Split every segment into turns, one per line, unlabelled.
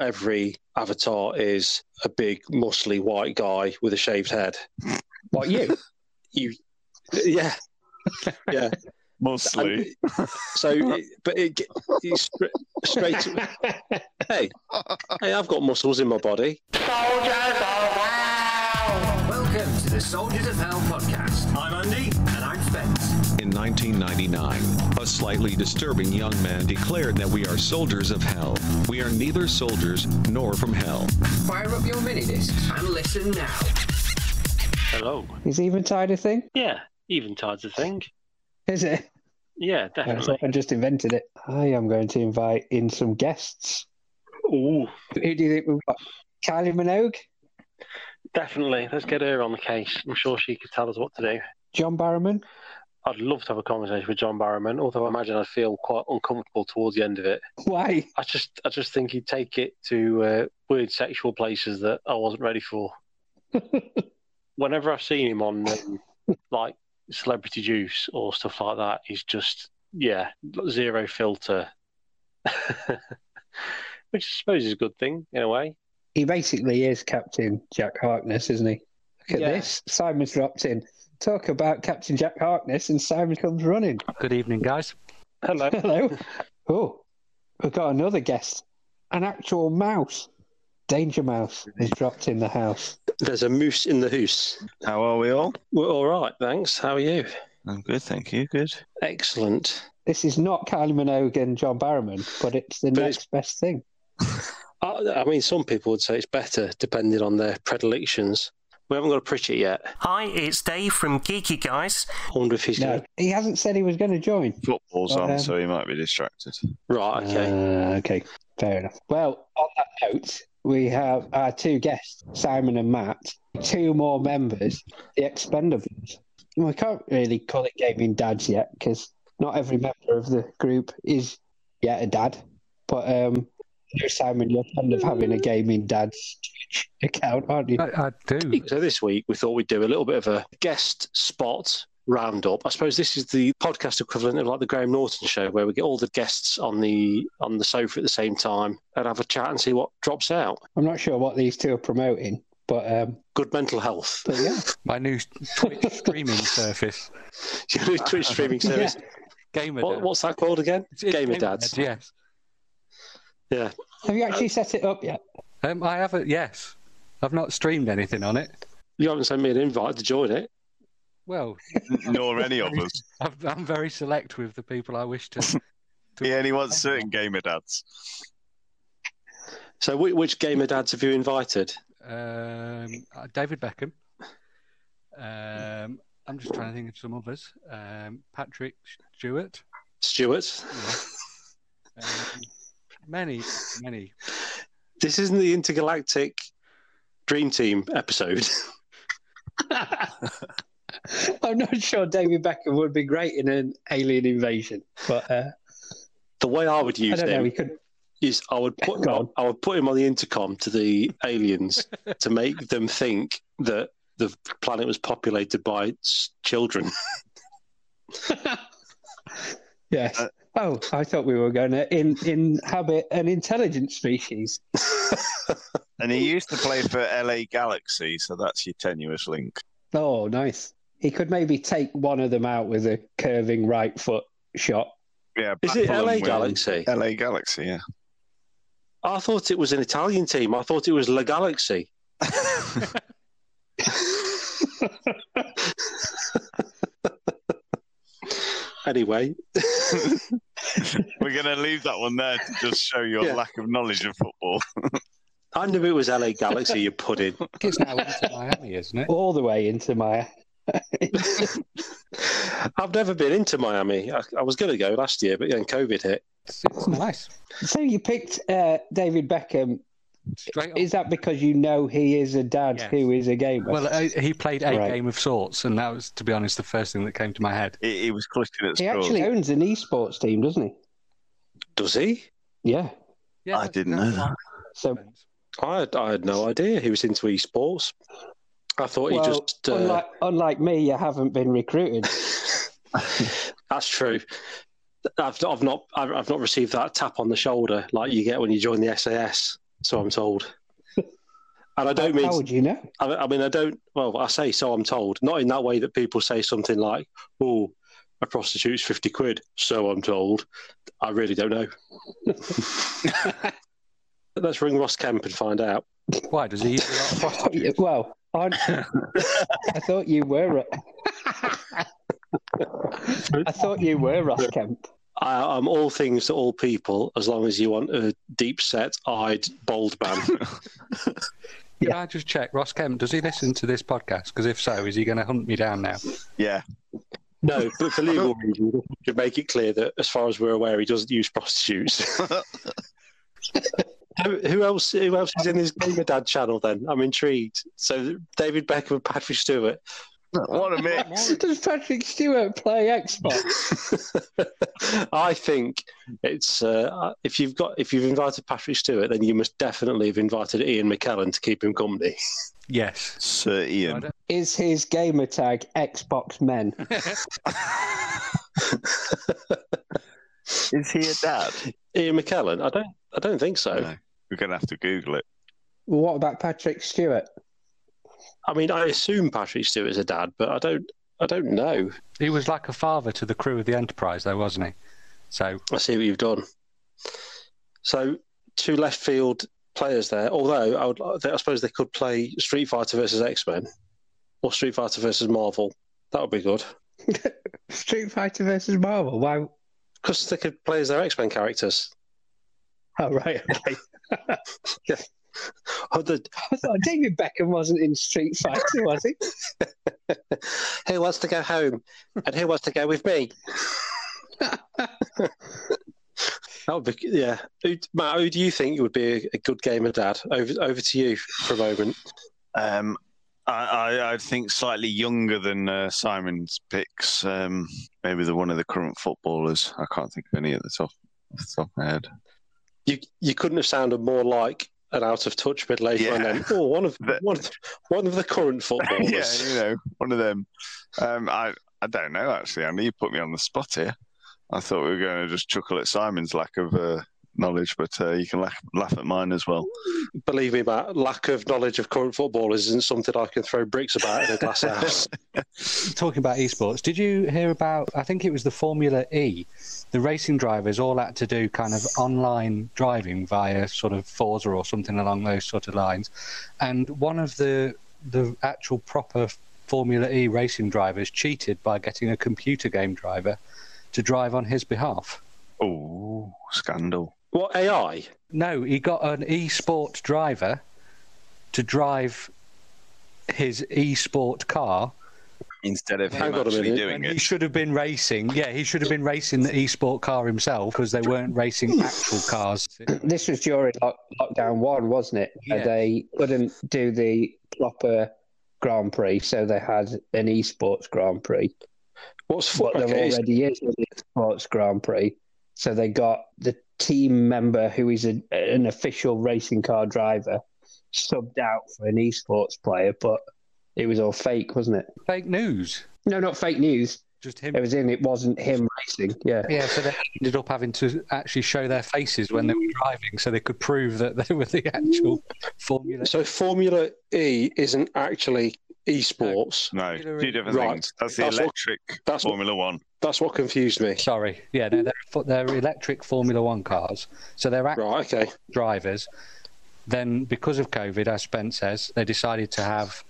every avatar is a big, muscly white guy with a shaved head.
What you?
You, yeah, yeah.
Mostly.
So, but it, it's stra- straight. To, hey, hey, I've got muscles in my body. Soldiers of Wow!
Welcome to the Soldiers of Hell podcast. I'm Andy. And I'm Spence.
In 1999, a slightly disturbing young man declared that we are soldiers of hell. We are neither soldiers nor from hell.
Fire up your mini discs and listen now.
Hello.
Is Eventide a thing?
Yeah, Eventide's a thing.
Is it?
Yeah,
I
definitely.
I just invented it. I am going to invite in some guests.
Ooh,
Who do you think we've got? Kylie Minogue,
definitely. Let's get her on the case. I'm sure she could tell us what to do.
John Barrowman.
I'd love to have a conversation with John Barrowman, although I imagine I'd feel quite uncomfortable towards the end of it.
Why?
I just, I just think he'd take it to uh, weird sexual places that I wasn't ready for. Whenever I've seen him on um, like Celebrity Juice or stuff like that, he's just, yeah, zero filter. Which I suppose is a good thing in a way.
He basically is Captain Jack Harkness, isn't he? Look at
Yeah.
this. Simon's dropped in. Talk about Captain Jack Harkness, and Simon comes running.
Good evening, guys.
Hello.
Hello. Oh, we've got another guest. An actual mouse. Danger Mouse is dropped in the house.
There's a moose in the hoose.
How are we all?
We're all right, thanks. How are you?
I'm good, thank you. Good.
Excellent.
This is not Kylie Minogue and John Barrowman, but it's the
But
next
it's-
best thing.
I, I mean, some people would say it's better depending on their predilections. We haven't got a Pritchett yet.
Hi, it's Dave from Geeky Guys.
I wonder if he's
No,
going
he hasn't said he was going to join.
Football's on,
Um,
so he might be distracted.
Right, okay.
Uh, okay, fair enough. Well, on that note, we have our two guests, Simon and Matt, two more members, the Expendables. We can't really call it gaming dads yet because not every member of the group is yet a dad. But um, I know, Simon, you're fond of having a gaming dad's account, aren't you?
I, I do.
So this week we thought we'd do a little bit of a guest spot roundup. I suppose this is the podcast equivalent of like the Graham Norton show, where we get all the guests on the on the sofa at the same time and have a chat and see what drops out.
I'm not sure what these two are promoting, but um,
Good mental health.
yeah,
My new Twitch streaming service.
Your new Twitch streaming service.
Gamer
What, what's that called again?
It's- it's
Gamer Dads.
Yes.
Yeah.
have you actually set it up yet?
Um, I haven't. Yes, I've not streamed anything on it.
You haven't sent me an invite to join it.
Well,
Nor any of us.
I'm, I'm very select with the people I wish to. to
He only wants certain gamer dads.
So which, which gamer dads have you invited?
Um, uh, David Beckham. Um, I'm just trying to think of some others. Um, Patrick Stewart.
Stewart.
Yeah. Many, many.
This isn't the intergalactic dream team episode.
I'm not sure David Beckham would be great in an alien invasion, but uh,
the way I would
I
use
don't know.
him
He could.
is I would put
Go on.
I would put him on the intercom to the aliens to make them think that the planet was populated by children.
Yes.
Uh,
oh, I thought we were going to in, inhabit an intelligent species.
And he used to play for LA Galaxy, so that's your tenuous link.
Oh, nice. He could maybe take one of them out with a curving right foot shot.
Yeah,
Is it LA. Galaxy?
LA Galaxy, yeah.
I thought it was an Italian team. I thought it was La Galaxy. anyway,
We're going to leave that one there to just show your
Yeah.
lack of knowledge of football.
I knew it was LA Galaxy. You pudding.
It's now Inter Miami, isn't it?
All the way Inter Miami.
I've never been into Miami. I, I was going to go last year, but then COVID hit.
It's, it's nice.
so you picked uh, David Beckham.
Straight on.
Is that because you know he is a dad
Yes.
who is a gamer?
Well, uh, he played a
Right.
game of sorts, and that was, to be honest, the first thing that came to my head.
He, he was clutching at
he
straws.
actually owns an esports team, doesn't he?
Does he?
Yeah.
Yeah,
I didn't know that.
So,
I had, I had no idea he was into esports. I thought
well,
he just. Uh,
unlike, unlike me, you haven't been recruited.
That's true. I've, I've not I've, I've not received that tap on the shoulder like you get when you join the SAS. So I'm told. And I don't mean
How would you know?
I, I mean, I don't. Well, I say so. I'm told, not in that way that people say something like, "Oh, a prostitute's fifty quid." So I'm told. I really don't know. Let's ring Ross Kemp and find out.
Why does he use a lot of prostitutes?
Well, aren't- I thought you were. I thought you were Ross Kemp.
I, I'm all things to all people, as long as you want a deep-set-eyed, bold man.
Can I just check, Ross Kemp, does he listen to this podcast? Because if so, is he going to hunt me down now?
Yeah.
no, but for legal reasons, we should make it clear that, as far as we're aware, he doesn't use prostitutes. who, who else? Who else is in this Gamer Dad channel? Then I'm intrigued. So David Beckham and Patrick Stewart.
What a mix.
Does Patrick Stewart play Xbox?
I think it's uh, if you've got if you've invited Patrick Stewart, then you must definitely have invited Ian McKellen to keep him company.
Yes.
Sir Ian.
Is his gamer tag Xbox Men?
Is he a dad?
Ian McKellen? I don't. I don't think so.
No. We're going to have to Google it.
What about Patrick Stewart?
I mean, I assume Patrick Stewart is a dad, but I don't. I don't know.
He was like a father to the crew of the Enterprise, though, wasn't he? So,
I see what you've done. So two left field players there. Although I would, I suppose they could play Street Fighter versus X Men or Street Fighter versus Marvel. That would be good
Street Fighter versus Marvel. Why?
because they could play as their X Men characters.
Oh right, okay.
Oh, the,
I thought David Beckham wasn't in Street Fighter, was he?
who wants to go home and who wants to go with me? that would be yeah. Who, Matt, who do you think would be a, a good gamer dad? Over over to you for a moment.
Um, I, I, I think slightly younger than uh, Simon's picks. Um, maybe the one of the current footballers. I can't think of any at the top, off the top of my head.
You you couldn't have sounded more like an out of touch man.
Yeah.
Then. Oh, one of
The-
one of the, one of the current
yeah,
footballers.
you know, one of them. Um, I I don't know actually, I Andy. You put me on the spot here. I thought we were going to just chuckle at Simon's lack of uh, knowledge, but uh, you can laugh, laugh at mine as well.
Believe me, Matt, lack of knowledge of current footballers isn't something I can throw bricks about in a glass house.
talking about esports, did you hear about? I think it was the Formula E. The racing drivers all had to do kind of online driving via sort of Forza or something along those sort of lines. And one of the the actual proper Formula E racing drivers cheated by getting a computer game driver to drive on his behalf.
Oh, scandal!
What AI?
No, he got an e-sport driver to drive his e-sport car
Instead of him actually doing
And he should have been racing. Yeah, he should have been racing the e-sport car himself because they weren't racing actual cars.
This was during lock, lockdown one, wasn't it? Where
Yeah.
They couldn't do the proper Grand Prix, so they had an esports Grand Prix.
What's foot?
But there already is an esports Grand Prix, so they got the team member who is a, an official racing car driver subbed out for an esports player, but it was all fake, wasn't it?
Fake news.
No, not fake news.
Just him.
It was in. It wasn't him racing. Yeah.
Yeah, so they ended up having to actually show their faces when they were driving, so they could prove that they were the actual Formula.
so Formula E isn't actually esports.
no,
Formula
two different
Right.
things. That's the
That's what-
electric
that's what-
Formula One.
That's what confused me.
Sorry, yeah, no, they're, they're electric Formula One cars, so they're actual
Right. Okay.
drivers. Then, because of COVID, as Spence says, they decided to have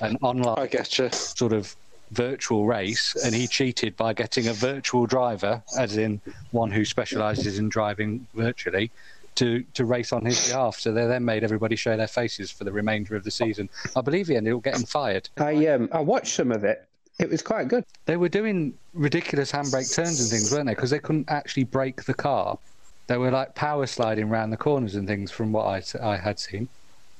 an online
I get you.
sort of virtual race, and he cheated by getting a virtual driver, as in one who specialises in driving virtually, to, to race on his behalf. So they then made everybody show their faces for the remainder of the season. I believe he ended up getting fired.
I um I watched some of it. It was quite good.
They were doing ridiculous handbrake turns and things, weren't they? Because they couldn't actually brake the car. They were like power sliding around the corners and things, from what I, I had seen.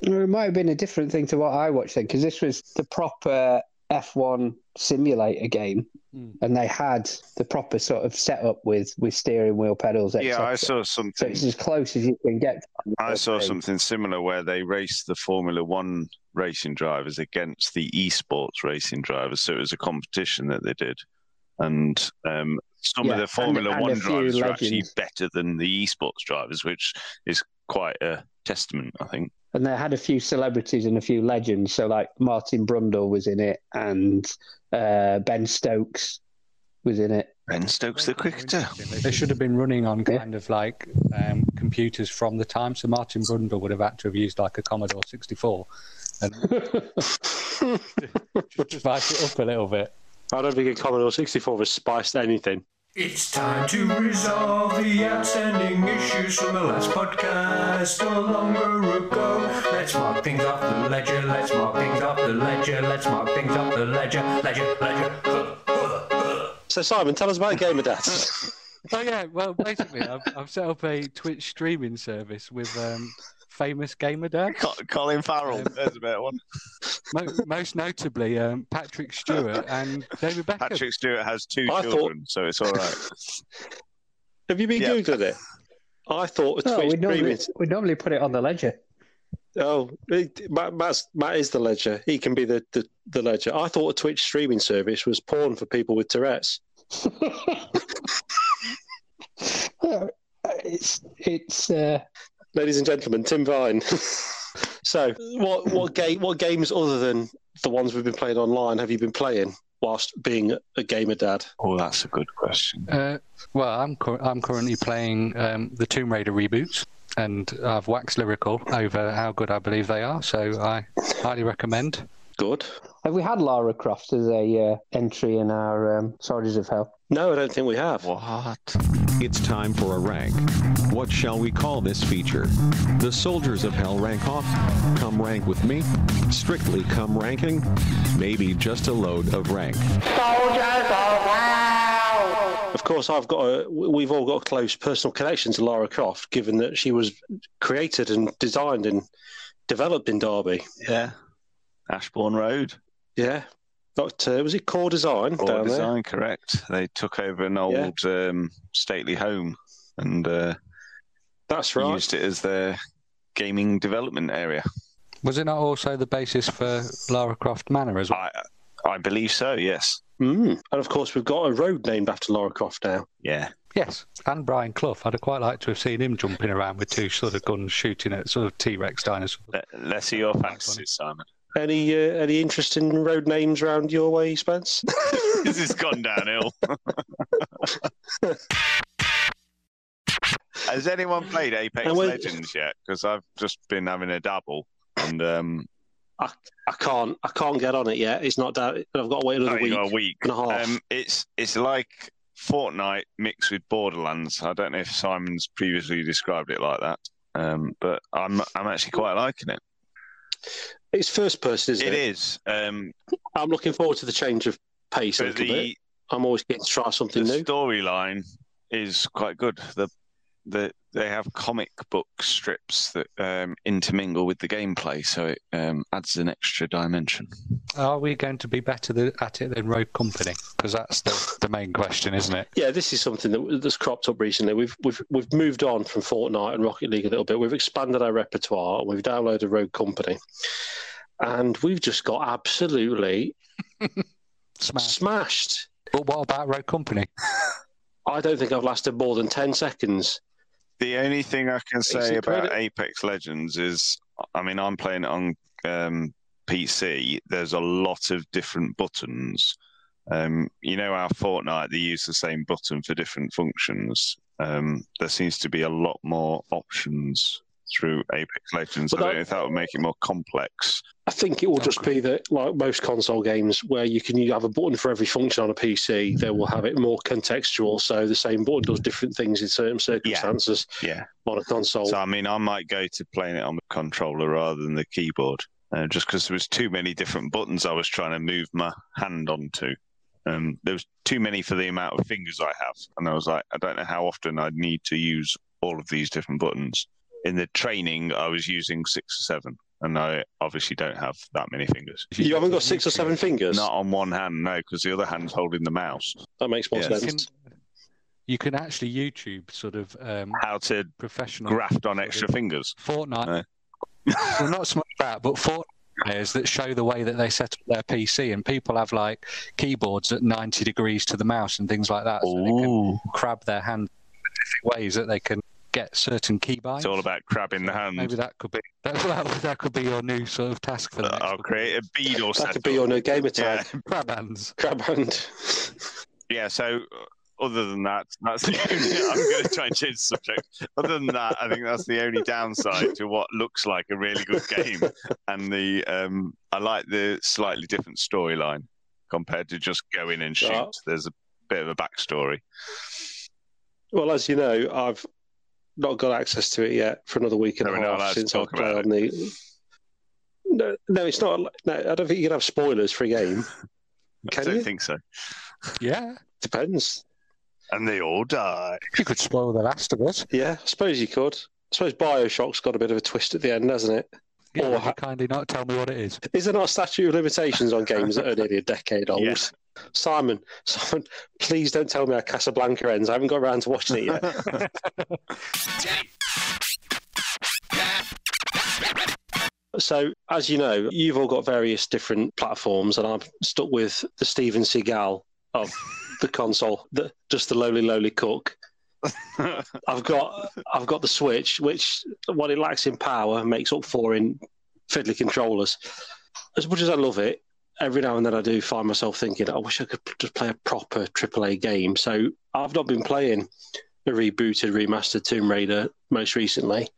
It might have been a different thing to what I watched then, because this was the proper F1 simulator game,
Hmm.
and they had the proper sort of setup with with steering wheel pedals.
Yeah. I saw something
So
something.
it's as close as you can get.
I saw
thing.
something similar where they raced the Formula One racing drivers against the esports racing drivers. So it was a competition that they did, and um, some
Yeah,
of the Formula
and
One
a few
drivers are actually better than the esports drivers, which is quite a testament, I think.
And they had a few celebrities and a few legends. So, like Martin Brundle was in it, and uh, Ben Stokes was in it.
Ben Stokes, the cricketer.
They should have been running on kind of like um, computers from the time. So Martin Brundle would have had to have used like a Commodore 64 and just spice it up a little bit.
I don't think a Commodore 64 has spiced anything.
It's time to resolve the outstanding issues from the last podcast or longer ago. Let's mark things off the ledger, let's mark things off the ledger, let's mark things off the ledger, ledger, ledger. Huh, huh, huh.
So, Simon, tell us about Gamer Dads.
Oh yeah, well basically I've, I've set up a Twitch streaming service with um, famous gamer dad.
Colin Farrell,
Um,
there's a better one.
Mo- most notably um, Patrick Stewart and David Beckham.
Patrick Stewart has two
I thought-
children, so it's all right.
Have you been
Yeah.
Googling it? I thought a
No,
Twitch
we normally,
streaming.
we normally put it on the ledger.
Oh, it, Matt, Matt's, Matt is the ledger. He can be the, the, the ledger. I thought a Twitch streaming service was porn for people with Tourette's.
it's it's uh,
Ladies and gentlemen, Tim Vine. so, what what game what games other than the ones we've been playing online have you been playing whilst being a gamer dad?
Oh, that's a good question.
Uh, well, I'm cur- I'm currently playing um, the Tomb Raider reboots, and I've waxed lyrical over how good I believe they are. So I highly recommend.
Good.
have we had Lara Croft as a uh, entry in our um, Soldiers of Hell?
No, I don't think we have.
What?
It's time for a rank. What shall we call this feature? The Soldiers of Hell rank off? Come rank with me? Strictly come ranking? Maybe just a load of rank.
Soldiers of hell. Of course, I've got a. We've all got a close personal connection to Lara Croft, given that she was created and designed and developed in Derby.
Yeah. Ashbourne Road.
Yeah. Got uh, was it Core Design
Core
down there?
design, correct. They took over an old um, stately home and uh,
That's right.
used it as their gaming development area.
Was it not also the basis for Lara Croft Manor as well?
I I believe so, yes.
Mm. And of course, we've got a road named after Lara Croft now.
Yeah.
Yes, and Brian Clough. I'd have quite liked to have seen him jumping around with two sort of guns shooting at sort of T Rex dinosaurs.
Let, let's see your
Funny.
fantasies, Simon.
Any uh, any interesting road names around your way, Spence?
this has gone downhill. Has anyone played Apex
when-
Legends yet? Because I've just been having a dabble, and um,
I can't I can't get on it yet. It's not down. I've got to wait another
oh,
week.
got a week.
and a half.
Um, it's it's like Fortnite mixed with Borderlands. I don't know if Simon's previously described it like that, um, but I'm I'm actually quite liking it.
It's first person, isn't it?
It is. Um,
I'm looking forward to the change of pace a little bit. I'm always getting to try
the
something new.
The storyline is quite good. The the they have comic book strips that um, intermingle with the gameplay, so it um, adds an extra dimension.
Are we going to be better th- at it than Rogue Company? Because that's the, the main question, isn't it?
Yeah, this is something that, that's cropped up recently. We've we've we've moved on from Fortnite and Rocket League a little bit. We've expanded our repertoire and we've downloaded Rogue Company, and we've just got absolutely
Smash.
smashed.
But what about Rogue Company?
I don't think I've lasted more than ten seconds.
The only thing I can say about
credit.
Apex Legends is, I mean, I'm playing it on um, PC. There's a lot of different buttons. Um, you know, our Fortnite, they use the same button for different functions. Um, there seems to be a lot more options through Apex Legends.
But
I don't know if that would make it more complex.
I think it will just be that, like most console games, where you can you have a button for every function on a PC, they will have it more contextual. So the same button does different things in certain circumstances
Yeah.
on a console.
So I mean, I might go to playing it on the controller rather than the keyboard, uh, just because there was too many different buttons I was trying to move my hand onto. Um, there was too many for the amount of fingers I have, and I was like, I don't know how often I'd need to use all of these different buttons. In the training, I was using six or seven, and I obviously don't have that many fingers.
you haven't got six or seven fingers.
Not on one hand, no, because the other hand's holding the mouse.
That makes more
Yeah.
You
sense.
can, you can actually YouTube sort of um,
How to
professional
graft on extra fingers?
Fortnite.
No.
well, not so much that, but Fortnite players that show the way that they set up their PC, and people have like keyboards at 90 degrees to the mouse and things like that, so they can
Ooh.
crab their hand in ways that they can get certain keybinds.
It's all about crabbing the hand.
Maybe that could be that, that, that could be your new sort of task for the next
I'll
couple
create a bead or something.
That could be your new gamer tag.
Yeah.
crab hands.
Crab hand.
Yeah, so other than that, that's the only, I'm going to try and change the subject. Other than that, I think that's the only downside to what looks like a really good game. And the um, I like the slightly different storyline compared to just go in and shoot.
Yeah.
There's a bit of a backstory.
Well, as you know, I've not got access to it yet for another week and
So
a
we're not allowed
half since I've
about
played on the. No, no, it's not. No, I don't think you can have spoilers for a game.
I don't
you?
think so.
Yeah,
Depends.
And they all die.
you could spoil the last of us.
Yeah, I suppose you could. I suppose Bioshock's got a bit of a twist at the end, hasn't it?
Yeah,
Or ha-
kindly not tell me what it is?
Is there not a statute of limitations on games that are nearly a decade old?
Yeah.
Simon, Simon, please don't tell me how Casablanca ends. I haven't got around to watching it yet. So, as you know, you've all got various different platforms, and I'm stuck with the Steven Seagal of the console, the, just the lowly, lowly cook. I've got, I've got the Switch, which what it lacks in power makes up for in fiddly controllers. As much as I love it, every now and then I do find myself thinking, I wish I could just play a proper AAA game. So I've not been playing a rebooted, remastered Tomb Raider most recently,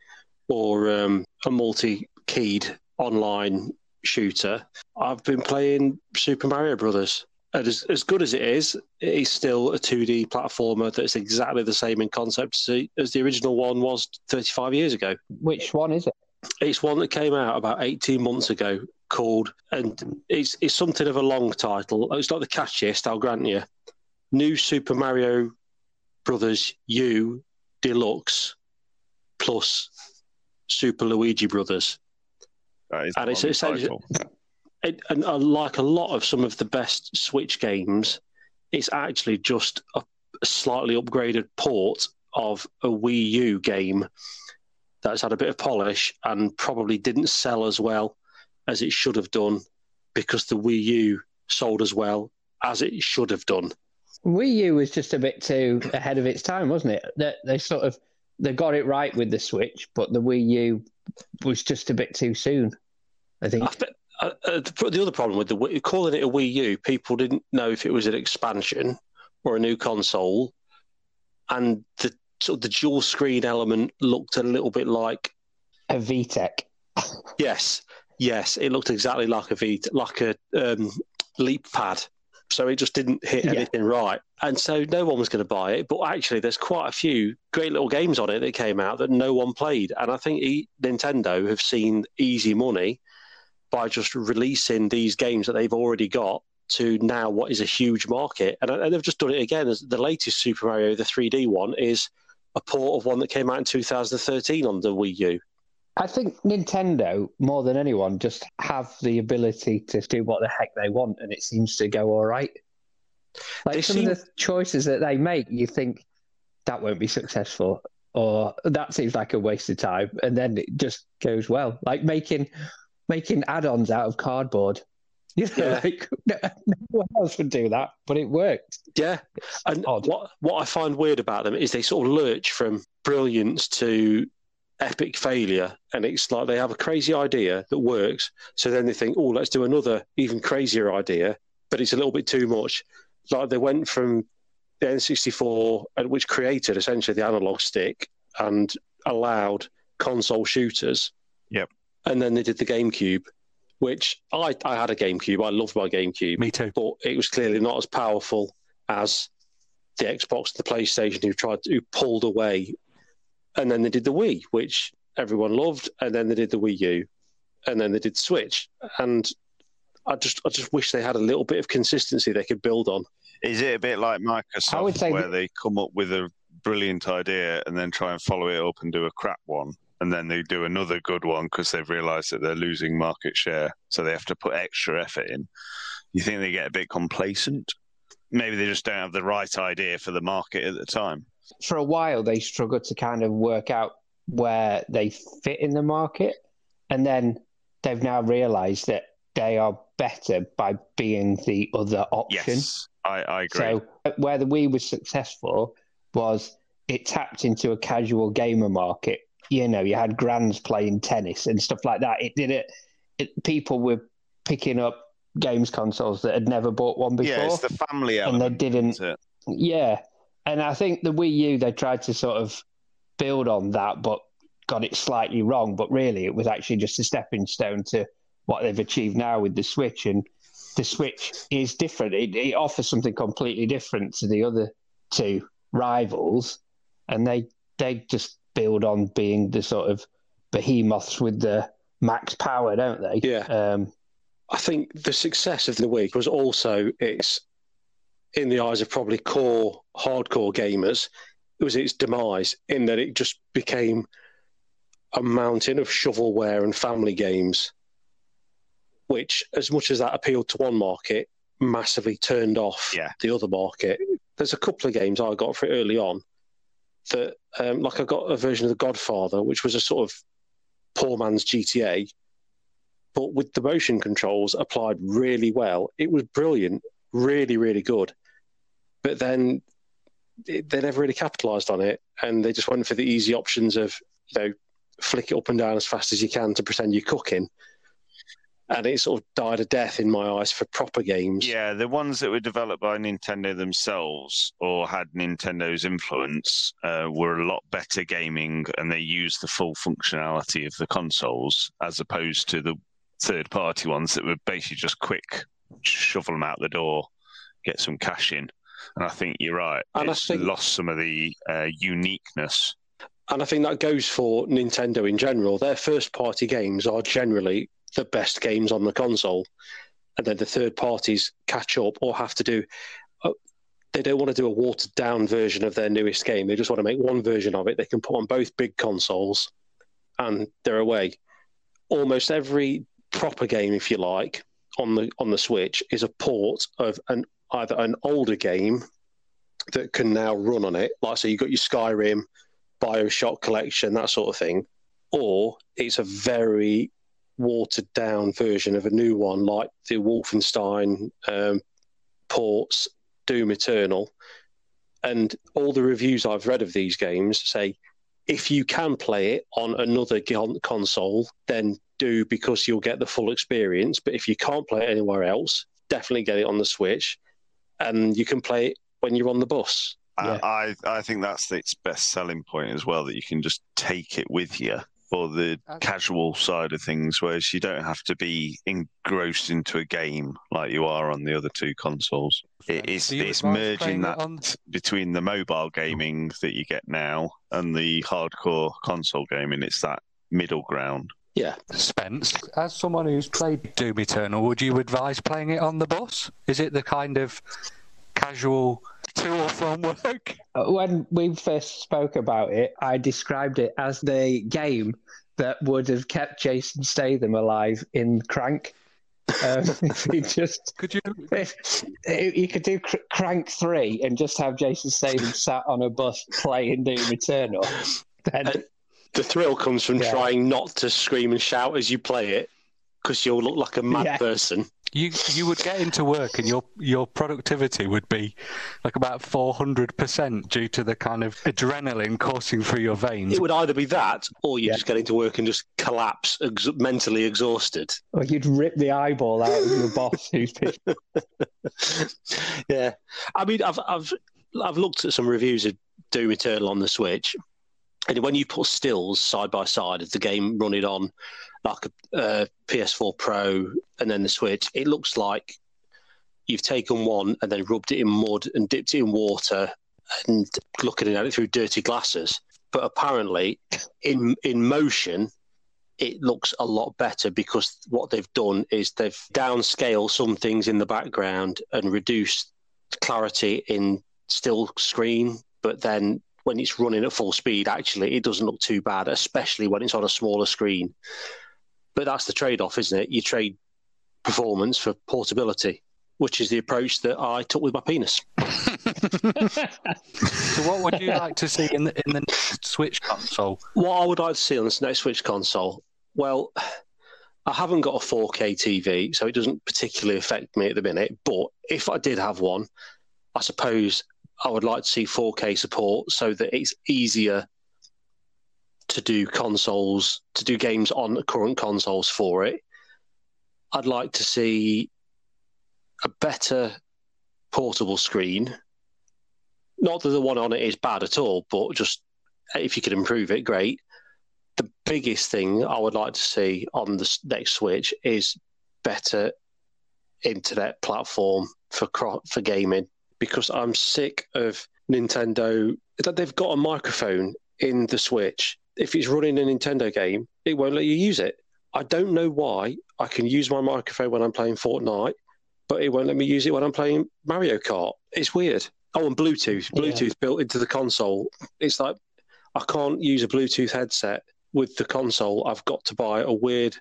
or um, a multi-keyed online shooter. I've been playing Super Mario Brothers. And as, as good as it is, it is still a 2D platformer that's exactly the same in concept as the, as the original one was 35 years ago.
Which one is it?
It's one that came out about 18 months ago called, and it's, it's something of a long title. It's not the catchiest, I'll grant you. New Super Mario Brothers U Deluxe plus Super Luigi Brothers.
That is
And
the
it's
long
essentially-
title.
It, and uh, like a lot of some of the best Switch games, it's actually just a slightly upgraded port of a Wii U game that's had a bit of polish and probably didn't sell as well as it should have done because the Wii U sold as well as it should have done.
Wii U was just a bit too ahead of its time, wasn't it? They, they sort of they got it right with the Switch, but the Wii U was just a bit too soon. I think.
I uh, uh, the the other problem with the calling it a Wii U, people didn't know if it was an expansion or a new console, and the sort of the dual screen element looked a little bit like
A VTech.
yes, yes, it looked exactly like a V, like a um, LeapPad. So it just didn't hit
Yeah.
anything right, and so no one was going to buy it. But actually, there's quite a few great little games on it that came out that no one played, and I think e- Nintendo have seen easy money by just releasing these games that they've already got to now what is a huge market, and, and they've just done it again. The latest Super Mario, the 3D one, is a port of one that came out in 2013 on the Wii U.
I think Nintendo, more than anyone, just have the ability to do what the heck they want, and it seems to go all right. Like
They
some
seem-
of the choices that they make, you think that won't be successful, or that seems like a waste of time, and then it just goes well. Like making making add-ons out of cardboard. You know,
Yeah.
like no, no one else would do that, but it worked.
Yeah, and
odd.
what what I find weird about them is they sort of lurch from brilliance to epic failure, and it's like they have a crazy idea that works, so then they think, oh, let's do another even crazier idea, but it's a little bit too much. Like they went from the N64, which created essentially the analog stick and allowed console shooters.
Yep.
And then they did the GameCube, which I I had a GameCube. I loved my GameCube
Me too.
but it was clearly not as powerful as the Xbox, the PlayStation, who tried to, who pulled away, and then they did the Wii, which everyone loved, and then they did the Wii U, and then they did Switch, and I just I just wish they had a little bit of consistency they could build on.
Is it a bit like Microsoft,
I would say
where
that-
they come up with a brilliant idea and then try and follow it up and do a crap one, and then they do another good one because they've realised that they're losing market share, so they have to put extra effort in? You think they get a bit complacent? Maybe they just don't have the right idea for the market at the time.
For a while, they struggled to kind of work out where they fit in the market, and then they've now realised that they are better by being the other option.
Yes, I, I agree.
So where the Wii was successful was it tapped into a casual gamer market. You know, you had grands playing tennis and stuff like that. It did it. it people were picking up games consoles that had never bought one before.
Yeah, it's the family
and they didn't. Yeah, and I think the Wii U they tried to sort of build on that, but got it slightly wrong. But really, it was actually just a stepping stone to what they've achieved now with the Switch. And the Switch is different; it, it offers something completely different to the other two rivals, and they they just build on being the sort of behemoths with the max power, don't they?
Yeah.
Um,
I think the success of the Wii was also its, in the eyes of probably core hardcore gamers, it was its demise in that it just became a mountain of shovelware and family games, which, as much as that appealed to one market, massively turned off
Yeah.
the other market. There's a couple of games I got for it early on that, um, like I got a version of The Godfather, which was a sort of poor man's GTA, but with the motion controls applied really well. It was brilliant, really, really good. But then it, they never really capitalised on it, and they just went for the easy options of you know flick it up and down as fast as you can to pretend you're cooking. And it sort of died a death in my eyes for proper games.
Yeah, the ones that were developed by Nintendo themselves or had Nintendo's influence uh, were a lot better gaming and they used the full functionality of the consoles as opposed to the third party ones that were basically just quick, shovel them out the door, get some cash in. And I think you're right.
And I think-
lost some of the uh, uniqueness.
And I think that goes for Nintendo in general. Their first party games are generally the best games on the console. And then the third parties catch up or have to do. uh, They don't want to do a watered down version of their newest game. They just want to make one version of it they can put on both big consoles and they're away. Almost every proper game, if you like, on the on the Switch is a port of an either an older game that can now run on it. Like so you've got your Skyrim, Bioshock collection, that sort of thing, or it's a very watered down version of a new one, like the Wolfenstein um, ports, Doom Eternal, and all the reviews I've read of these games say if you can play it on another console, then do because you'll get the full experience. But if you can't play it anywhere else, definitely get it on the Switch, and you can play it when you're on the bus.
Yeah.
I, I I think that's its best selling point as well that you can just take it with you for the
Uh,
casual side of things, whereas you don't have to be engrossed into a game like you are on the other two consoles. It is
Do
it's merging that
on-
between the mobile gaming that you get now and the hardcore console gaming. It's that middle ground.
Yeah,
Spence, as someone who's played Doom Eternal, would you advise playing it on the bus? Is it the kind of casual to or from work?
Uh, when we first spoke about it, I described it as the game that would have kept Jason Statham alive in Crank. Um, if he just
Could you?
if, if you could do Cr- Crank three and just have Jason Statham sat on a bus playing Doom Eternal, then
Uh, the thrill comes from
Yeah.
trying not to scream and shout as you play it because you'll look like a mad
Yeah.
person.
You you would get into work and your your productivity would be like about four hundred percent due to the kind of adrenaline coursing through your veins.
It would either be that or you
Yeah.
just get into work and just collapse, ex- mentally exhausted.
or you'd rip the eyeball out of your boss who's pitched.
yeah, I mean, I've I've I've looked at some reviews of Doom Eternal on the Switch, and when you put stills side by side of the game running on like a uh, PS4 Pro and then the Switch, it looks like you've taken one and then rubbed it in mud and dipped it in water and looking at it through dirty glasses. But apparently, in in motion, it looks a lot better because what they've done is they've downscaled some things in the background and reduced clarity in still screen. But then when it's running at full speed, actually, it doesn't look too bad, especially when it's on a smaller screen. But that's the trade off, isn't it? You trade performance for portability, which is the approach that I took with my penis.
So what would you like to see in the in the next Switch console?
What I would like to see on this next Switch console, well, I haven't got a 4K TV, so it doesn't particularly affect me at the minute. But if I did have one, I suppose I would like to see 4K support so that it's easier to do consoles, to do games on current consoles for it. I'd like to see a better portable screen. Not that the one on it is bad at all, but just if you could improve it, great. The biggest thing I would like to see on the next Switch is better internet platform for for gaming because I'm sick of Nintendo that they've got a microphone in the Switch. If it's running a Nintendo game, it won't let you use it. I don't know why. I can use my microphone when I'm playing Fortnite, but it won't let me use it when I'm playing Mario Kart. It's weird. Oh, and Bluetooth. Bluetooth yeah. built into the console. It's like I can't use a Bluetooth headset with the console. I've got to buy a weird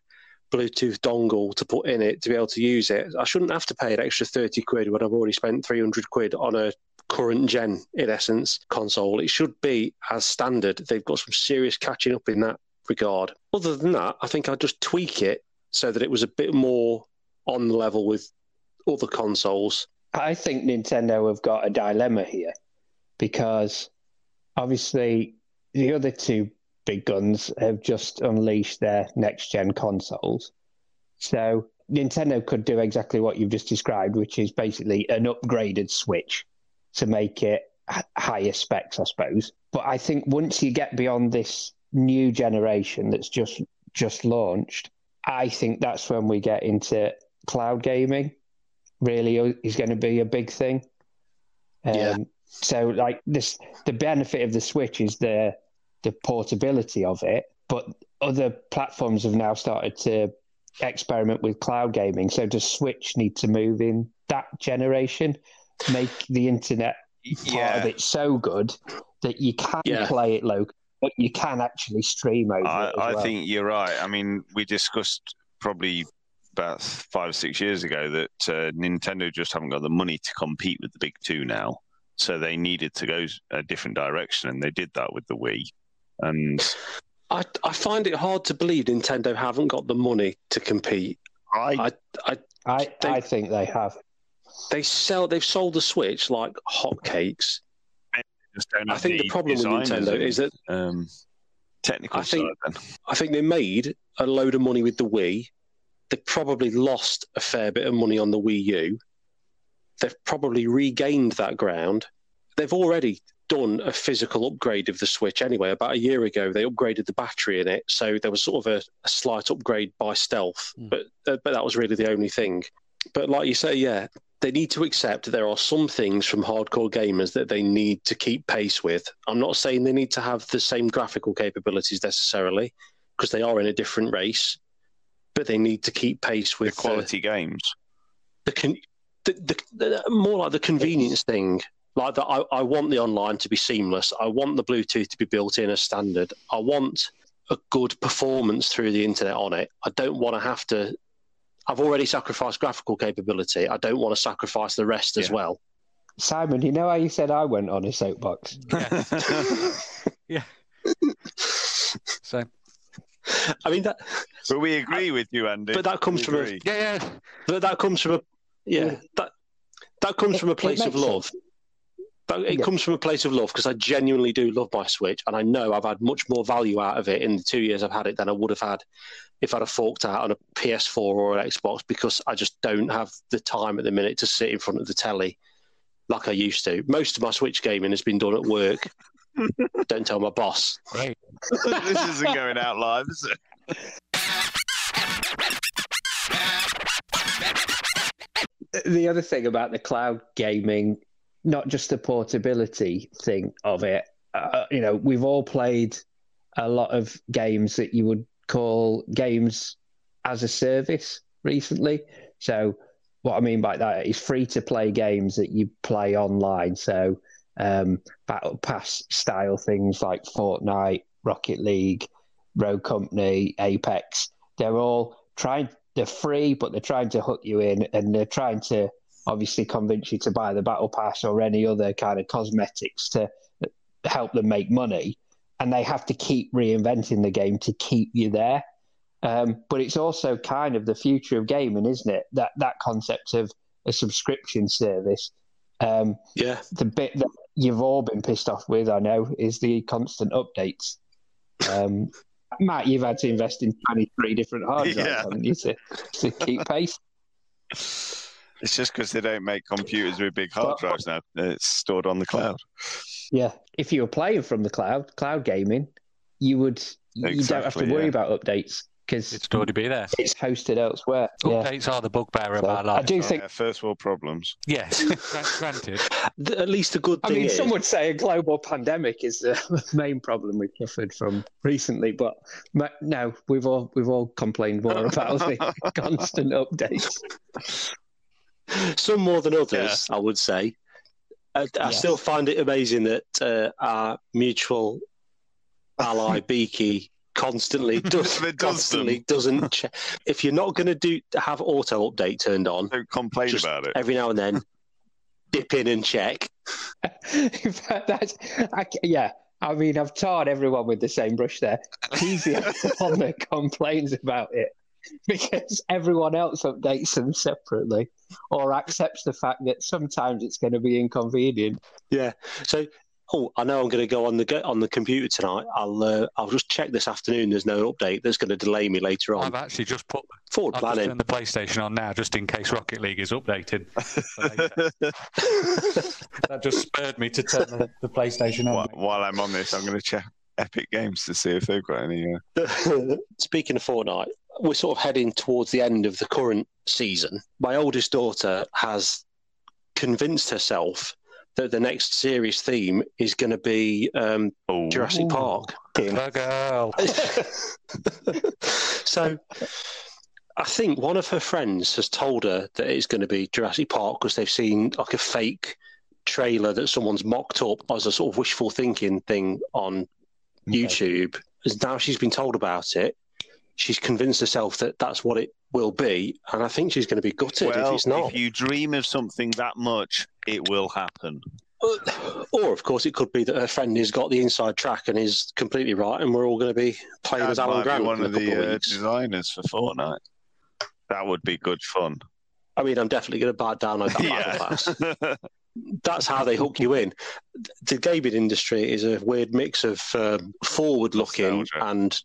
Bluetooth dongle to put in it to be able to use it. I shouldn't have to pay an extra 30 quid when I've already spent 300 quid on a current gen, in essence, console. It should be as standard. They've got some serious catching up in that regard. Other than that, I think I'd just tweak it so that it was a bit more on the level with other consoles.
I think Nintendo have got a dilemma here because obviously the other two big guns have just unleashed their next gen consoles. So Nintendo could do exactly what you've just described, which is basically an upgraded Switch to make it higher specs, I suppose. But I think once you get beyond this new generation that's just just launched, I think that's when we get into cloud gaming. Really, is going to be a big thing. Um, yeah. So, like this, the benefit of the Switch is the the portability of it, but other platforms have now started to experiment with cloud gaming. So does Switch need to move in that generation, make the internet part yeah. of it so good that you can yeah. play it local, but you can actually stream over
I,
it.
I
well.
think you're right. I mean, we discussed probably about five or six years ago that uh, Nintendo just haven't got the money to compete with the big two now. So they needed to go a different direction, and they did that with the Wii. And
I, I find it hard to believe Nintendo haven't got the money to compete.
I,
I, I, they, I think they have.
They sell. They've sold the Switch like hotcakes. I think the problem with Nintendo is that
um, technical.
I think
side,
I think they made a load of money with the Wii. They probably lost a fair bit of money on the Wii U. They've probably regained that ground. They've already done a physical upgrade of the Switch anyway. About a year ago, they upgraded the battery in it, so there was sort of a, a slight upgrade by stealth, mm. but uh, but that was really the only thing. But like you say, yeah, they need to accept there are some things from hardcore gamers that they need to keep pace with. I'm not saying they need to have the same graphical capabilities necessarily, because they are in a different race, but they need to keep pace with
the quality the, games.
The, con- the, the, the, more like the convenience thing like that I, I want the online to be seamless. I want the bluetooth to be built in as standard. I want a good performance through the internet on it. I don't want to have to i've already sacrificed graphical capability. I don't want to sacrifice the rest yeah. as well.
Simon you know how you said i went on a soapbox?
Yeah, yeah. so.
I mean that
but we agree I, with you andy.
But that comes
we
from
agree.
a yeah yeah. But that comes from a yeah that that comes from a place of love. sense but it yeah. comes from a place of love because I genuinely do love my Switch, and I know I've had much more value out of it in the two years I've had it than I would have had if I'd have forked out on a PS4 or an Xbox because I just don't have the time at the minute to sit in front of the telly like I used to. Most of my Switch gaming has been done at work. don't tell my boss.
Right. this isn't going out live, is it?
The other thing about the cloud gaming not just the portability thing of it. Uh, you know, we've all played a lot of games that you would call games as a service recently. So, what I mean by that is free to play games that you play online. So, um, Battle Pass style things like Fortnite, Rocket League, Rogue Company, Apex. They're all trying, they're free, but they're trying to hook you in and they're trying to obviously convince you to buy the battle pass or any other kind of cosmetics to help them make money and they have to keep reinventing the game to keep you there um, but it's also kind of the future of gaming isn't it that that concept of a subscription service Um,
Yeah.
the bit that you've all been pissed off with, I know, is the constant updates. Um, Matt, you've had to invest in 23 different hard drives,
Yeah.
haven't you, to, to keep pace?
It's just because they don't make computers with big hard drives now. It's stored on the cloud.
Yeah. If you were playing from the cloud, cloud gaming, you would exactly, you don't have to worry
yeah.
about updates because
It'd already be there.
it's hosted elsewhere. Yeah.
Updates are the bugbear of
So,
our
I do
Oh,
think
yeah, first world problems.
Yes, granted.
Th- At least a good
I mean,
is,
some would say a global pandemic is the main problem we've suffered from recently, but ma- no, we've all we've all complained more about the constant updates.
some more than others, I would say. I, I
Yes.
still find it amazing that uh, our mutual ally Beaky constantly does
It does
constantly
them.
doesn't. Che- if you're not going to do have auto update turned on
Don't complain
Just
about it.
every now and then, dip in and check.
In fact, that's I, yeah. I mean, I've tarred everyone with the same brush there. He's the one that complains about it because everyone else updates them separately or accepts the fact that sometimes it's going to be inconvenient.
Yeah. So, oh, I know I'm going to go on the go- on the computer tonight. I'll uh, I'll just check this afternoon. There's no update that's going to delay me later on.
I've actually just put
Forward
I've
planning.
turned the PlayStation on now just in case Rocket League is updated. that just spurred me to turn the, the PlayStation on.
while, while I'm on this, I'm going to check Epic Games to see if they've got any. Uh...
Speaking of Fortnite, we're sort of heading towards the end of the current season. My oldest daughter has convinced herself that the next series theme is going to be um,
Oh,
Jurassic Park.
The girl.
so I think one of her friends has told her that it's going to be Jurassic Park because they've seen like a fake trailer that someone's mocked up as a sort of wishful thinking thing on YouTube. As Now she's been told about it. She's convinced herself that that's what it will be, and I think she's going to be gutted
well,
if it's not.
if you dream of something that much, it will happen.
Or, of course, it could be that her friend has got the inside track and is completely right, and we're all going to be playing
That
as Alan Grant
one of the
of
uh, designers for Fortnite. That would be good fun.
I mean, I'm definitely going to buy download that battle pass. That's how they hook you in. The gaming industry is a weird mix of um, forward-looking
Nostalgia.
and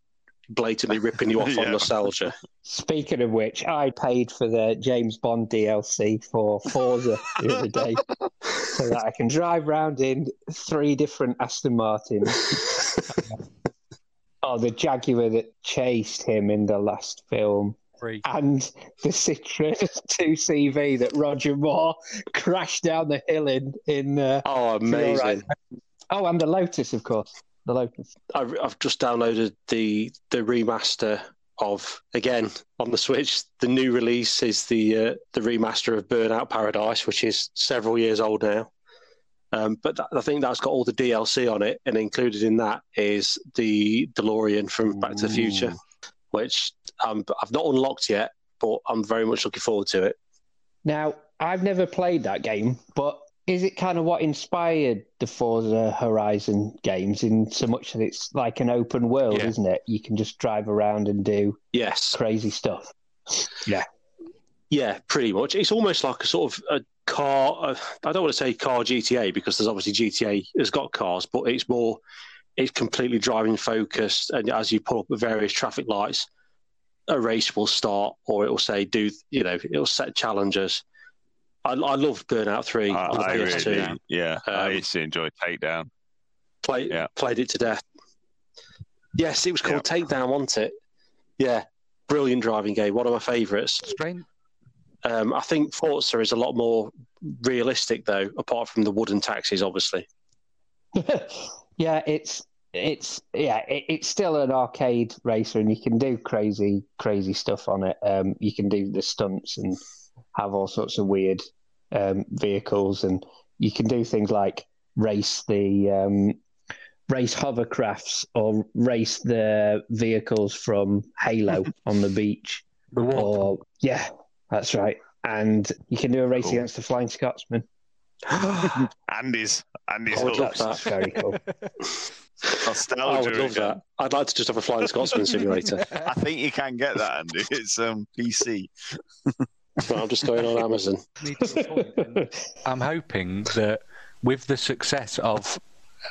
blatantly ripping you off
Yeah.
on nostalgia.
Speaking of which, I paid for the James Bond DLC for Forza the other day so that I can drive around in three different Aston Martins. oh, the Jaguar that chased him in the last film.
Free.
and the Citroen 2CV that Roger Moore crashed down the hill in. in uh,
Oh, amazing!
oh, and the Lotus, of course. The Lotus.
I've, I've just downloaded the the remaster of again on the Switch. The new release is the uh, the remaster of Burnout Paradise, which is several years old now. Um, but that, I think that's got all the DLC on it, and included in that is the DeLorean from Back to the Future, which um, I've not unlocked yet, but I'm very much looking forward to it.
Now, I've never played that game, but is it kind of what inspired the Forza Horizon games in so much that it's like an open world,
Yeah.
isn't it? You can just drive around and do
Yes,
crazy stuff.
Yeah, yeah, pretty much. It's almost like a sort of a car. Uh, I don't want to say car GTA because there's obviously GTA has got cars, but it's more. It's completely driving focused, and as you pull up the various traffic lights, a race will start, or it will say do. You know, it'll set challenges. I, I love Burnout Three
I,
on the
I
PS2.
really, yeah, I
Um,
used to enjoy Takedown.
Played
Yeah.
played it to death. Yes, it was called Takedown, wasn't it? Yeah, brilliant driving game. One of my favourites.
Strange.
Um, I think Forza is a lot more realistic, though, apart from the wooden taxis, obviously.
yeah, it's it's yeah, it, it's still an arcade racer, and you can do crazy crazy stuff on it. Um, you can do the stunts and have all sorts of weird um, vehicles, and you can do things like race the um, race hovercrafts or race the vehicles from Halo on the beach.
The what?
Or yeah, that's right. And you can do a race
Cool.
against the Flying Scotsman.
Andy's Andy's
I would love that.
Very cool.
I would love
again.
that. I'd like to just have a flying Scotsman simulator.
I think you can get that, Andy. It's um PC.
Right, I'm just going on Amazon.
me to a point, and I'm hoping that with the success of,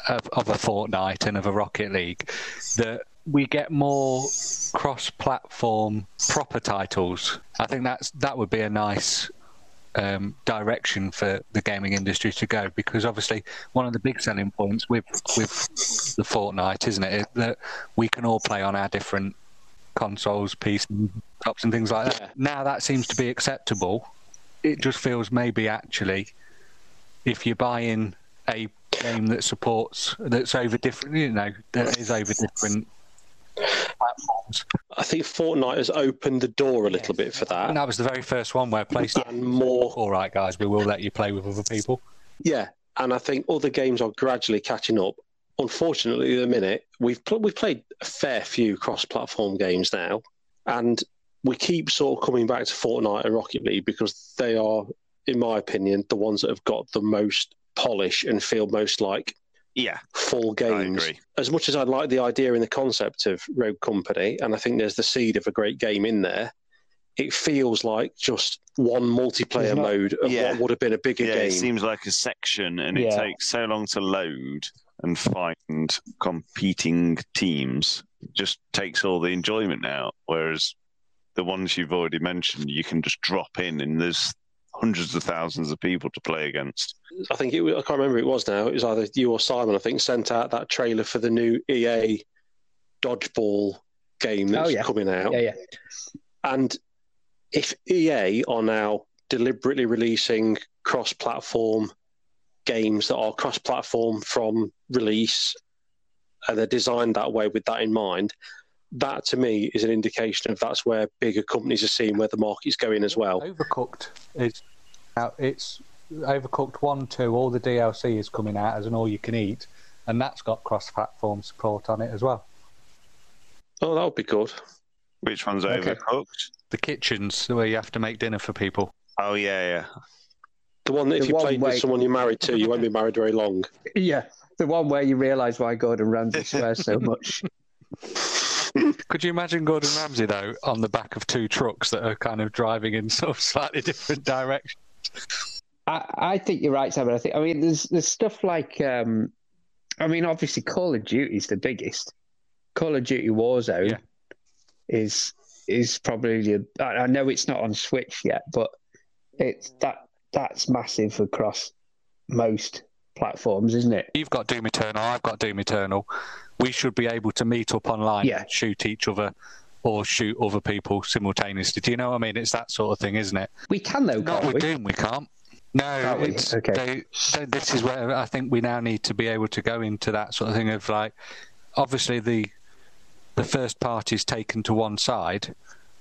of of a Fortnite and of a Rocket League, that we get more cross-platform proper titles. I think that's that would be a nice um, direction for the gaming industry to go because obviously one of the big selling points with with the Fortnite, isn't it, is that we can all play on our different consoles, PCs, tops, and things like that.
Yeah.
Now that seems to be acceptable. It just feels maybe actually, if you buy in a game that supports that's over different, you know, that is over different platforms.
I think Fortnite has opened the door a little bit for that.
And that was the very first one where PlayStation.
And more,
All right, guys, we will let you play with other people.
yeah. And I think other games are gradually catching up. Unfortunately, at the minute we've pl- we've played a fair few cross-platform games now, and we keep sort of coming back to Fortnite and Rocket League because they are, in my opinion, the ones that have got the most polish and feel most like
Yeah,
full
I
games.
agree.
As much as I like the idea and the concept of Rogue Company, and I think there's the seed of a great game in there, it feels like just one multiplayer
not-
mode of
Yeah.
what would have been a bigger
Yeah,
game.
it seems like a section, and it takes so long to load and find competing teams. Just takes all the enjoyment out. Whereas the ones you've already mentioned, you can just drop in, and there's hundreds of thousands of people to play against.
I think it, was- I can't remember who it was now. It was either you or Simon. I think sent out that trailer for the new EA dodgeball game that's
Oh, yeah.
coming out.
Yeah, yeah.
And if EA are now deliberately releasing cross-platform games that are cross-platform from release, and they're designed that way with that in mind, that to me is an indication of that's where bigger companies are seeing where the market's going as well.
Overcooked is out. It's Overcooked one, two. All the DLC is coming out as an all-you-can-eat, and that's got cross-platform support on it as well.
Oh, that would be good.
Which one's
Okay.
overcooked?
The kitchens where you have to make dinner for people.
Oh yeah, yeah.
The one that if
The
you
one
played
way-
with someone you're married to, you won't be married very long.
Yeah, the one where you realise why Gordon Ramsay swears so much.
Could you imagine Gordon Ramsay though on the back of two trucks that are kind of driving in sort of slightly different directions?
I, I think you're right, Simon. I think I mean there's there's stuff like um, I mean obviously Call of Duty is the biggest. Call of Duty Warzone
Yeah.
is is probably the, I I know it's not on Switch yet, but it's that that's massive across most platforms, isn't it?
You've got Doom Eternal. I've got Doom Eternal. We should be able to meet up online,
Yeah.
shoot each other, or shoot other people simultaneously. Do you know what I mean? It's that sort of thing, isn't it?
We can though,
Not with
we?
Doom, we can't. No,
we?
it's,
Okay.
they, they, this is where I think we now need to be able to go into that sort of thing of like, obviously the the first party's taken to one side,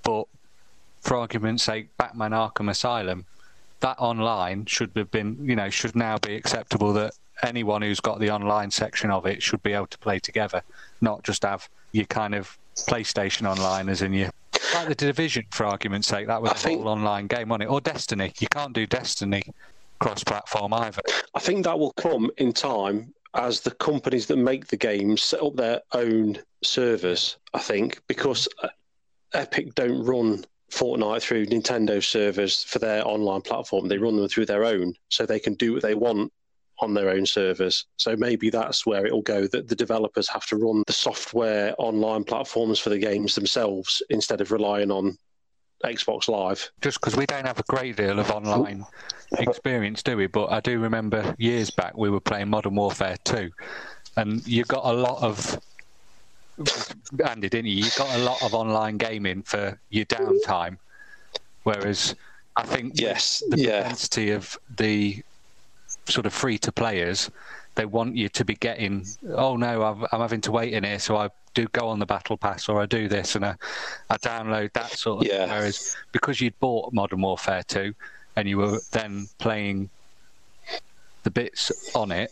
but for argument's sake, Batman Arkham Asylum, that online should have been, you know, should now be acceptable that anyone who's got the online section of it should be able to play together, not just have your kind of PlayStation online as in your like the Division, for argument's sake, that was
I
a
think-
whole online game on it, or Destiny. You can't do Destiny cross-platform either.
I think that will come in time as the companies that make the games set up their own servers. I think because uh, Epic don't run Fortnite through Nintendo servers for their online platform; they run them through their own, so they can do what they want on their own servers. So maybe that's where it will go. That the developers have to run the software online platforms for the games themselves instead of relying on Xbox Live.
just because we don't have a great deal of online oh. experience, do we? But I do remember years back we were playing Modern Warfare 2, and you got a lot of. Andy, didn't you? You got a lot of online gaming for your downtime, whereas I think
Yes,
the
yeah.
propensity of the sort of free to players, they want you to be getting. Oh no, I'm, I'm having to wait in here, so I do go on the battle pass or I do this and I, I download that sort of.
Yeah.
Whereas because you'd bought Modern Warfare 2 and you were then playing the bits on it,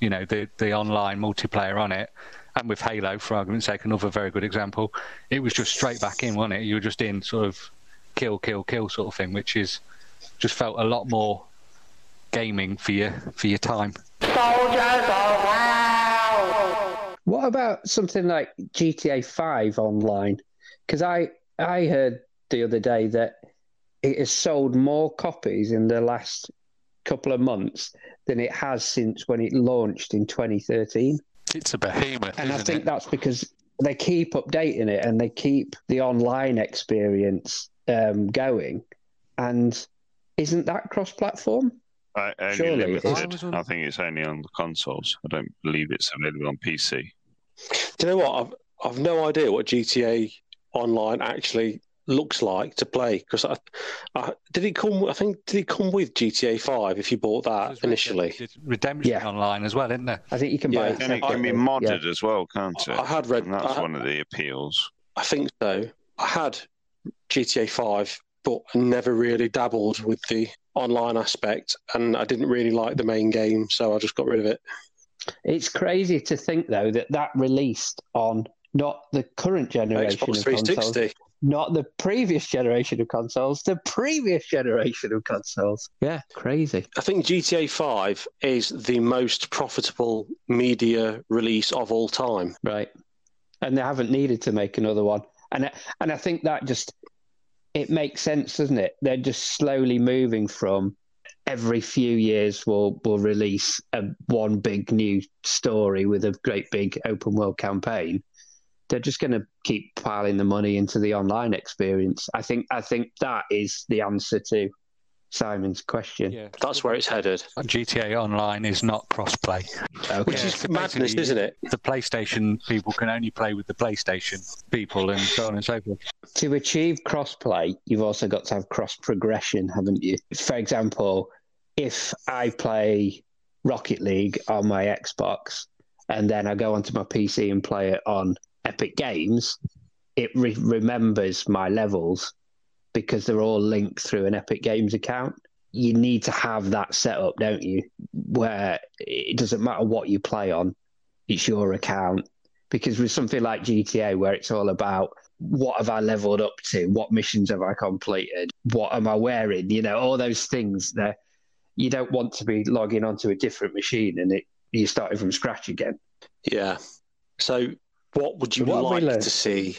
you know, the the online multiplayer on it, and with Halo, for argument's sake, another very good example, it was just straight back in, wasn't it? You were just in sort of kill, kill, kill sort of thing, which is just felt a lot more gaming for your for your time.
What about something like GTA Five online? Because I I heard the other day that it has sold more copies in the last couple of months than it has since when it launched in 2013.
It's a behemoth,
And I
isn't
think
it?
that's because they keep updating it and they keep the online experience um, going. And isn't that cross platform?
I, only
Surely
limited.
On-
I think it's only on the consoles. I don't believe it's available on PC.
Do you know what? I've I've no idea what GTA Online actually looks like to play because I, I did it come. I think did it come with GTA Five if you bought that
There's
initially?
Redemption
Yeah.
online as well, isn't there?
I think you can buy
Yeah,
it.
And it can be modded
Yeah.
as well, can't it?
I had read.
And that's
I,
one of the appeals.
I think so. I had GTA Five, but never really dabbled with the online aspect, and I didn't really like the main game, so I just got rid of it.
It's crazy to think, though, that that released on not the current generation
Xbox
of consoles,
360.
Not the previous generation of consoles, the previous generation of consoles. Yeah, crazy.
I think GTA 5 is the most profitable media release of all time.
Right. And they haven't needed to make another one. And I- and I think that just it makes sense, doesn't it? They're just slowly moving from every few years we'll we'll release a one big new story with a great big open world campaign. They're just going to keep piling the money into the online experience. I think I think that is the answer to Simon's question.
Yeah.
That's where it's headed,
GTA Online is not cross-play.
Okay.
which is
so
madness, isn't it?
The PlayStation people can only play with the PlayStation people, and so on and so forth.
to achieve crossplay, you've also got to have cross progression, haven't you? For example, if I play Rocket League on my Xbox and then I go onto my PC and play it on Epic Games, it re- remembers my levels because they're all linked through an Epic Games account. You need to have that set up, don't you? Where it doesn't matter what you play on, it's your account. Because with something like GTA, where it's all about what have I leveled up to? What missions have I completed? What am I wearing? You know, all those things there. You don't want to be logging onto a different machine and it you're starting from scratch again.
Yeah. So, what would you
What
like to see?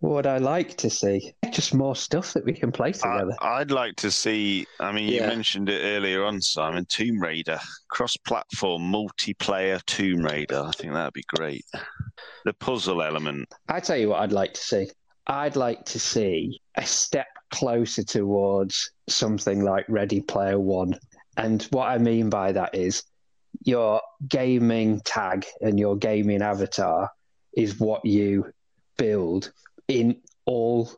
what would I like to see? Just more stuff that we can play together.
I'd like to see. I mean, you mentioned it earlier on, Simon. Tomb Raider, cross-platform multiplayer Tomb Raider. I think that'd be great. The puzzle element.
I tell you what I'd like to see. I'd like to see a step closer towards something like Ready Player One. And what I mean by that is your gaming tag and your gaming avatar is what you build in all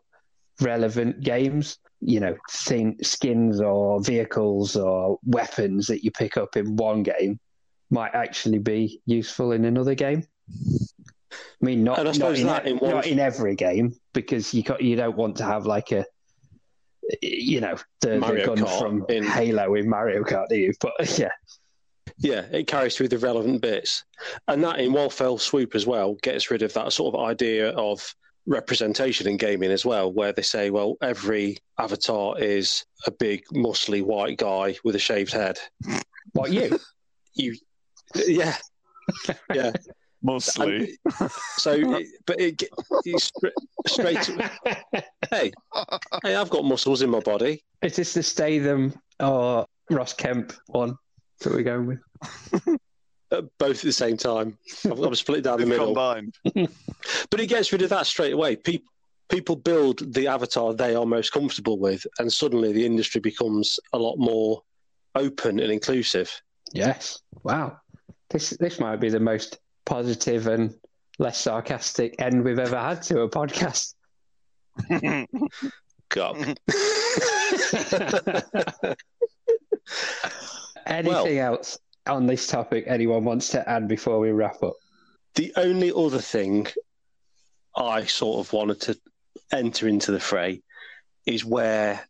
relevant games. You know, thin, skins or vehicles or weapons that you pick up in one game might actually be useful in another game. I mean, not, not, in,
that in
not in every game because you got, you don't want to have like a you know the, the gun
Kart
from
in-
Halo in Mario Kart, do you? But yeah,
Yeah, it carries through the relevant bits. And that, in one fell swoop as well, gets rid of that sort of idea of representation in gaming as well, where they say, well, every avatar is a big, muscly white guy with a shaved head.
what you?
You, yeah, yeah.
Mostly.
So, but it, it's straight. To, hey, hey, I've got muscles in my body.
Is this the Statham or Ross Kemp one that we're going with?
uh, Both at the same time. I'm, I'm split down the middle.
combined.
But it gets rid of that straight away. People people build the avatar they are most comfortable with, and suddenly the industry becomes a lot more open and inclusive.
Yes. Wow. This this might be the most positive and less sarcastic end we've ever had to a podcast.
God.
Anything else on this topic anyone wants to add before we wrap up?
the only other thing I sort of wanted to enter into the fray is where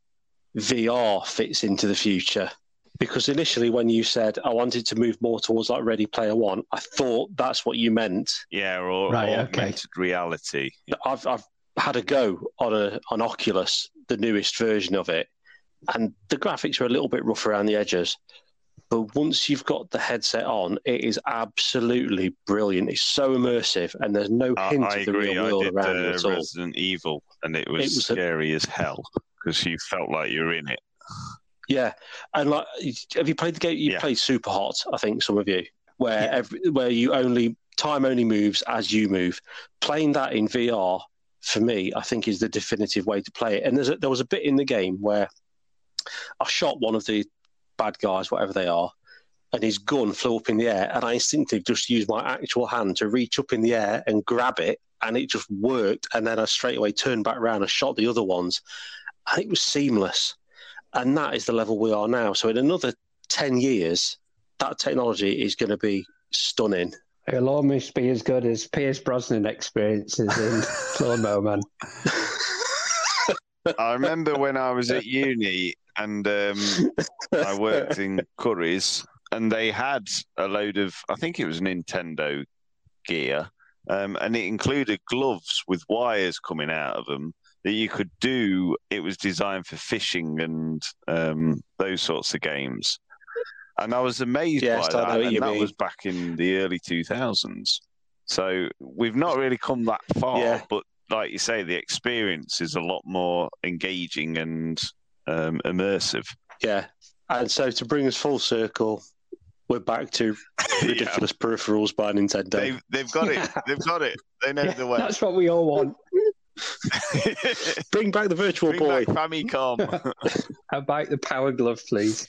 VR fits into the future. Because initially, when you said I wanted to move more towards like Ready Player One, I thought that's what you meant.
Yeah, or
Right, okay.
augmented reality.
I've I've had a go on a on Oculus, the newest version of it, and the graphics are a little bit rough around the edges, But once you've got the headset on, it is absolutely brilliant. It's so immersive, and there's no hint
I
of the
agree.
real
I
world
did
around
uh,
at all.
Resident Evil, and it was,
It was a-
scary as hell because you felt like you were in it.
Yeah, and like, have you played the game? You
Yeah.
played Super Hot, I think some of you, where
Yeah.
every, where you only time only moves as you move. Playing that in VR for me, I think is the definitive way to play it. And there's a, there was a bit in the game where I shot one of the bad guys, whatever they are, and his gun flew up in the air, and I instinctively just used my actual hand to reach up in the air and grab it, and it just worked. And then I straight away turned back around and shot the other ones, and it was seamless. And that is the level we are now. So in another ten years, that technology is going to be stunning.
It'll almost be as good as Pierce Brosnan experiences in Lawnmower Man.
I remember when I was at uni and um, I worked in Curry's, and they had a load of, I think it was Nintendo gear, um, and it included gloves with wires coming out of them that you could do. It was designed for fishing and um, those sorts of games. And I was amazed
Yes,
by
I
that. And that
mean.
was back in the early 2000s. So we've not really come that far,
Yeah.
but like you say, the experience is a lot more engaging and um, immersive.
Yeah. And so to bring us full circle, we're back to ridiculous peripherals by Nintendo.
They've they've got it. They've got it. They know
Yeah,
the way.
that's what we all want.
Bring back the Virtual
Bring
Boy.
back Famicom.
How about the Power Glove, please?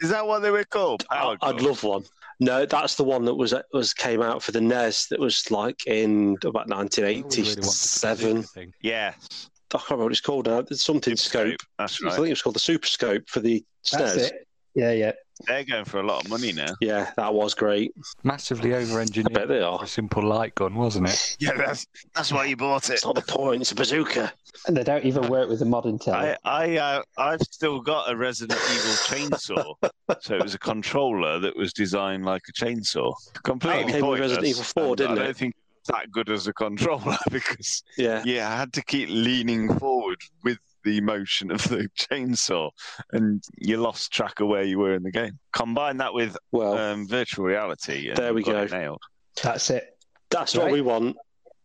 Is that what they were called? Power
I- I'd
Glove?
love one. No, that's the one that was was came out for the NES. That was like in about
I really
1987.
Yes.
I can't remember what it's called now. It's something scope.
Scope. That's
I think it was called the Super Scope for the stairs.
That's
SNES.
it. Yeah, yeah.
They're going for a lot of money now.
Yeah, that was great.
Massively
I
over-engineered.
bet they are.
A simple light gun, wasn't it?
Yeah, that's that's why you bought it.
It's not the point. It's a bazooka.
And they don't even work with the modern tele.
I I uh, I've still got a Resident Evil chainsaw. So it was a controller that was designed like a chainsaw. Completely
Oh, it came with. Resident Evil 4, didn't
I
it?
don't think it's that good as a controller because
Yeah.
yeah, I had to keep leaning forward with the motion of the chainsaw, and you lost track of where you were in the game. Combine that with
Well,
um, virtual reality, and
There we go.
it nailed.
That's it.
that's what we want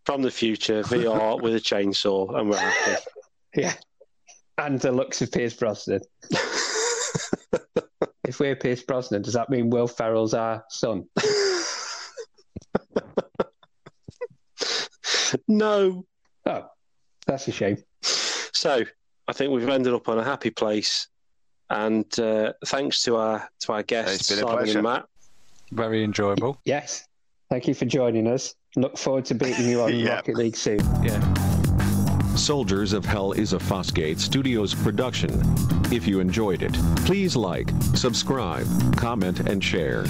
from the future VR with a chainsaw, and we're happy.
Yeah. And the looks of Pierce Brosnan. If we're Pierce Brosnan, does that mean Will Ferrell's our son?
no.
Oh, that's a shame.
So I think we've ended up on a happy place, and uh, thanks to our to our guests
It's been a
Simon
pleasure.
and Matt.
Very enjoyable.
Yes. Thank you for joining us. Look forward to beating you on
Yeah.
Rocket League soon. Yeah.
Soldiers of Hell is a Fosgate Studios production. If you enjoyed it, please like, subscribe, comment, and share.